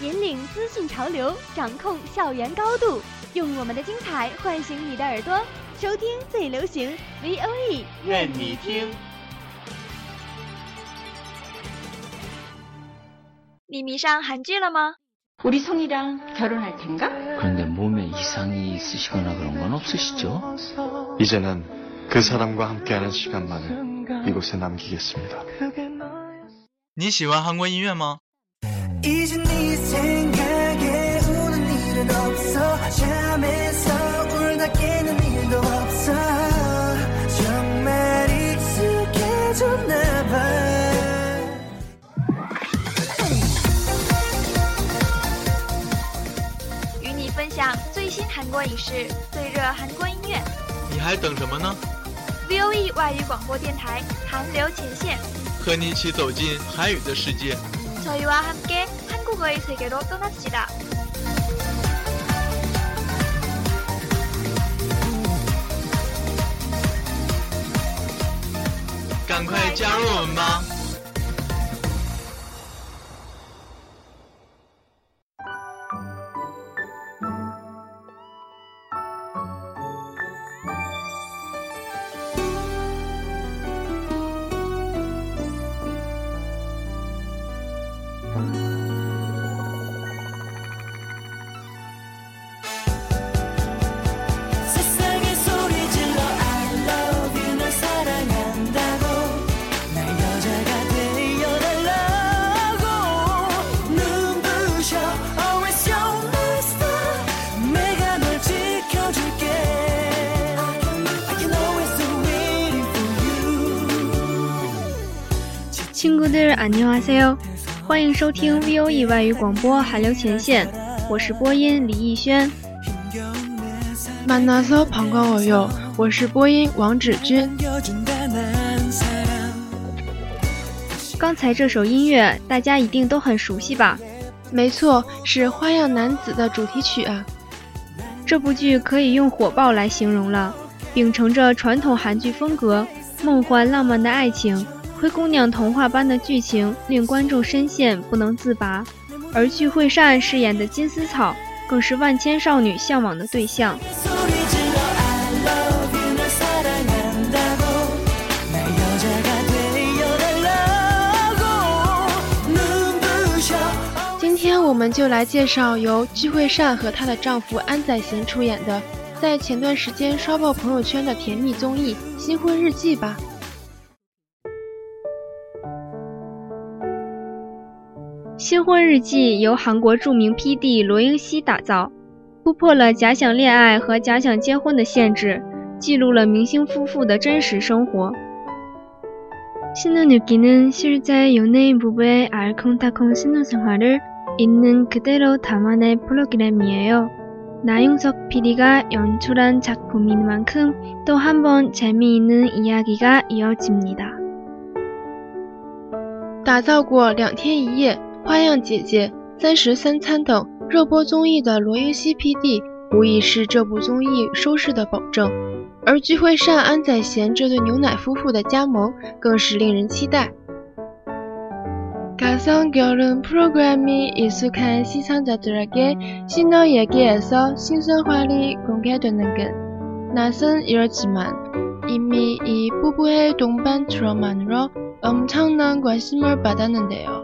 引领资讯潮流，掌控校园高度，用我们的精彩唤醒你的耳朵，收听最流行 V O E，愿你听。你迷上韩剧了吗？ 우리 성이랑 결혼할 텐가? 그런데 몸에 이상이 있으시거나 그런 건 없으시죠? 이제는 그 사람과 함께하는 시간만을 이곳에 남기겠습니다. 你喜欢韩国音乐吗？ 韩国影视、最热韩国音乐。你还等什么呢？ V O E 外语广播电台韩流前线，和你一起走进韩语的世界。 저희와 함께 한국어의 세계로 떠납시다. 赶快加入我们吧！ 친구들 안녕하세요. 欢迎收听 VOE 外语广播韩流前线，我是播音李逸轩。 만나서 반가워요. 我是播音王芷君。 여준다는 사람 刚才这首音乐大家一定都很熟悉吧？没错，是《花样男子》的主题曲啊。这部剧可以用火爆来形容了，秉承着传统韩剧风格，梦幻浪漫的爱情， 灰姑娘童话般的剧情令观众深陷不能自拔，而具惠善饰演的金丝草更是万千少女向往的对象。今天我们就来介绍由具惠善和她的丈夫安宰贤出演的，在前段时间刷爆朋友圈的甜蜜综艺新婚日记吧。新婚日记》由韩国着名 PD 罗英熙打造，突破了假想恋爱和假想结婚的限制，记录了明星夫妇的真实生活。 신혼일기는 실제 연예인 부부의 알콩달콩 신혼생활을 있는 그대로 담아낸 프로그램이에요. 나윤석 PD가 연출한 작품인 만큼 또 한 번 재미있는 이야기가 이어집니다. 打造过《两天一夜》《 花样姐姐》《三十三餐》等热播综艺的罗英熙 PD，无疑是这部综艺收视的保证。而具惠善、安宰贤这对牛奶夫妇的加盟，更是令人期待。가상결혼 프로그램이 익숙한 시청자들에게 신혼 얘기에서 신선활이 공개되는 건 낯선 일이지만 이미 이 부부의 동반 드라마로 엄청난 관심을 받았는데요.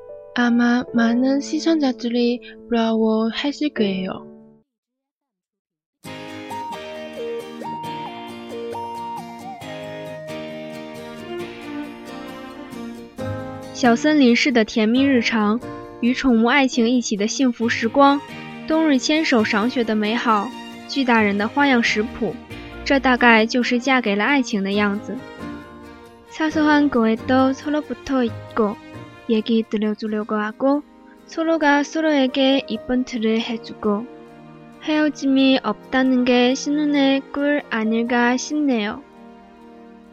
아마많은시청자들이부러워하실거예요小森林式的甜蜜日常，与宠物爱情一起的幸福时光，冬日牵手赏雪的美好，巨大人的花样食谱，这大概就是嫁给了爱情的样子。사소한거에도서로붙어있고 얘기들려주려고하고서로가서로에게이벤트를해주고헤어짐이없다는게신혼의꿀아닐까싶네요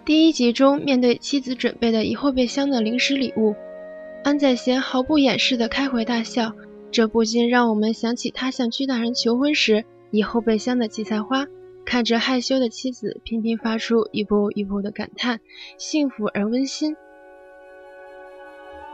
第一集中，面对妻子准备的一后备箱的零食礼物，安宰贤毫不掩饰的开怀大笑，这不禁让我们想起他向居大人求婚时以后备箱的荠菜花，看着害羞的妻子频频发出一步一步的感叹，幸福而温馨。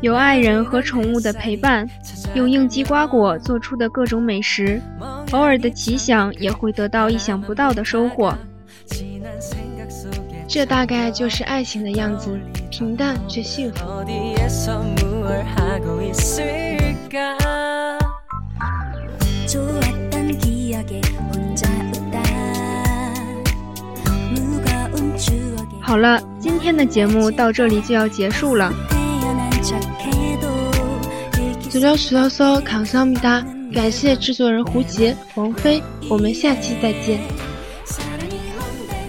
有爱人和宠物的陪伴，用应季瓜果做出的各种美食，偶尔的奇想也会得到意想不到的收获。这大概就是爱情的样子，平淡却幸福。好了，今天的节目到这里就要结束了。 资料石头搜康桑米达，感谢制作人胡杰、王菲，我们下期再见。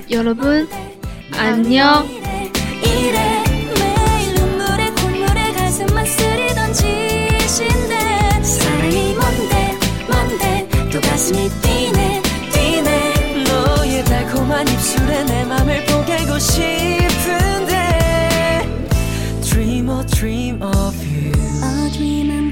여러분 안녕. 가슴이 뛰네 뛰네 너의 달콤한 입술에 내 맘을 포개고 싶은데 Dream a dream of you A dream I'm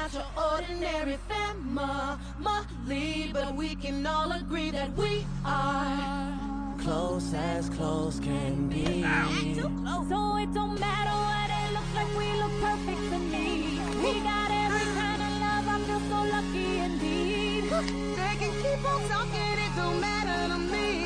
not your ordinary family, but we can all agree that we are close as close can be. So it don't matter what it looks like, we look perfect to me. We got every kind of love, I feel so lucky indeed. They can keep on talking, it don't matter to me.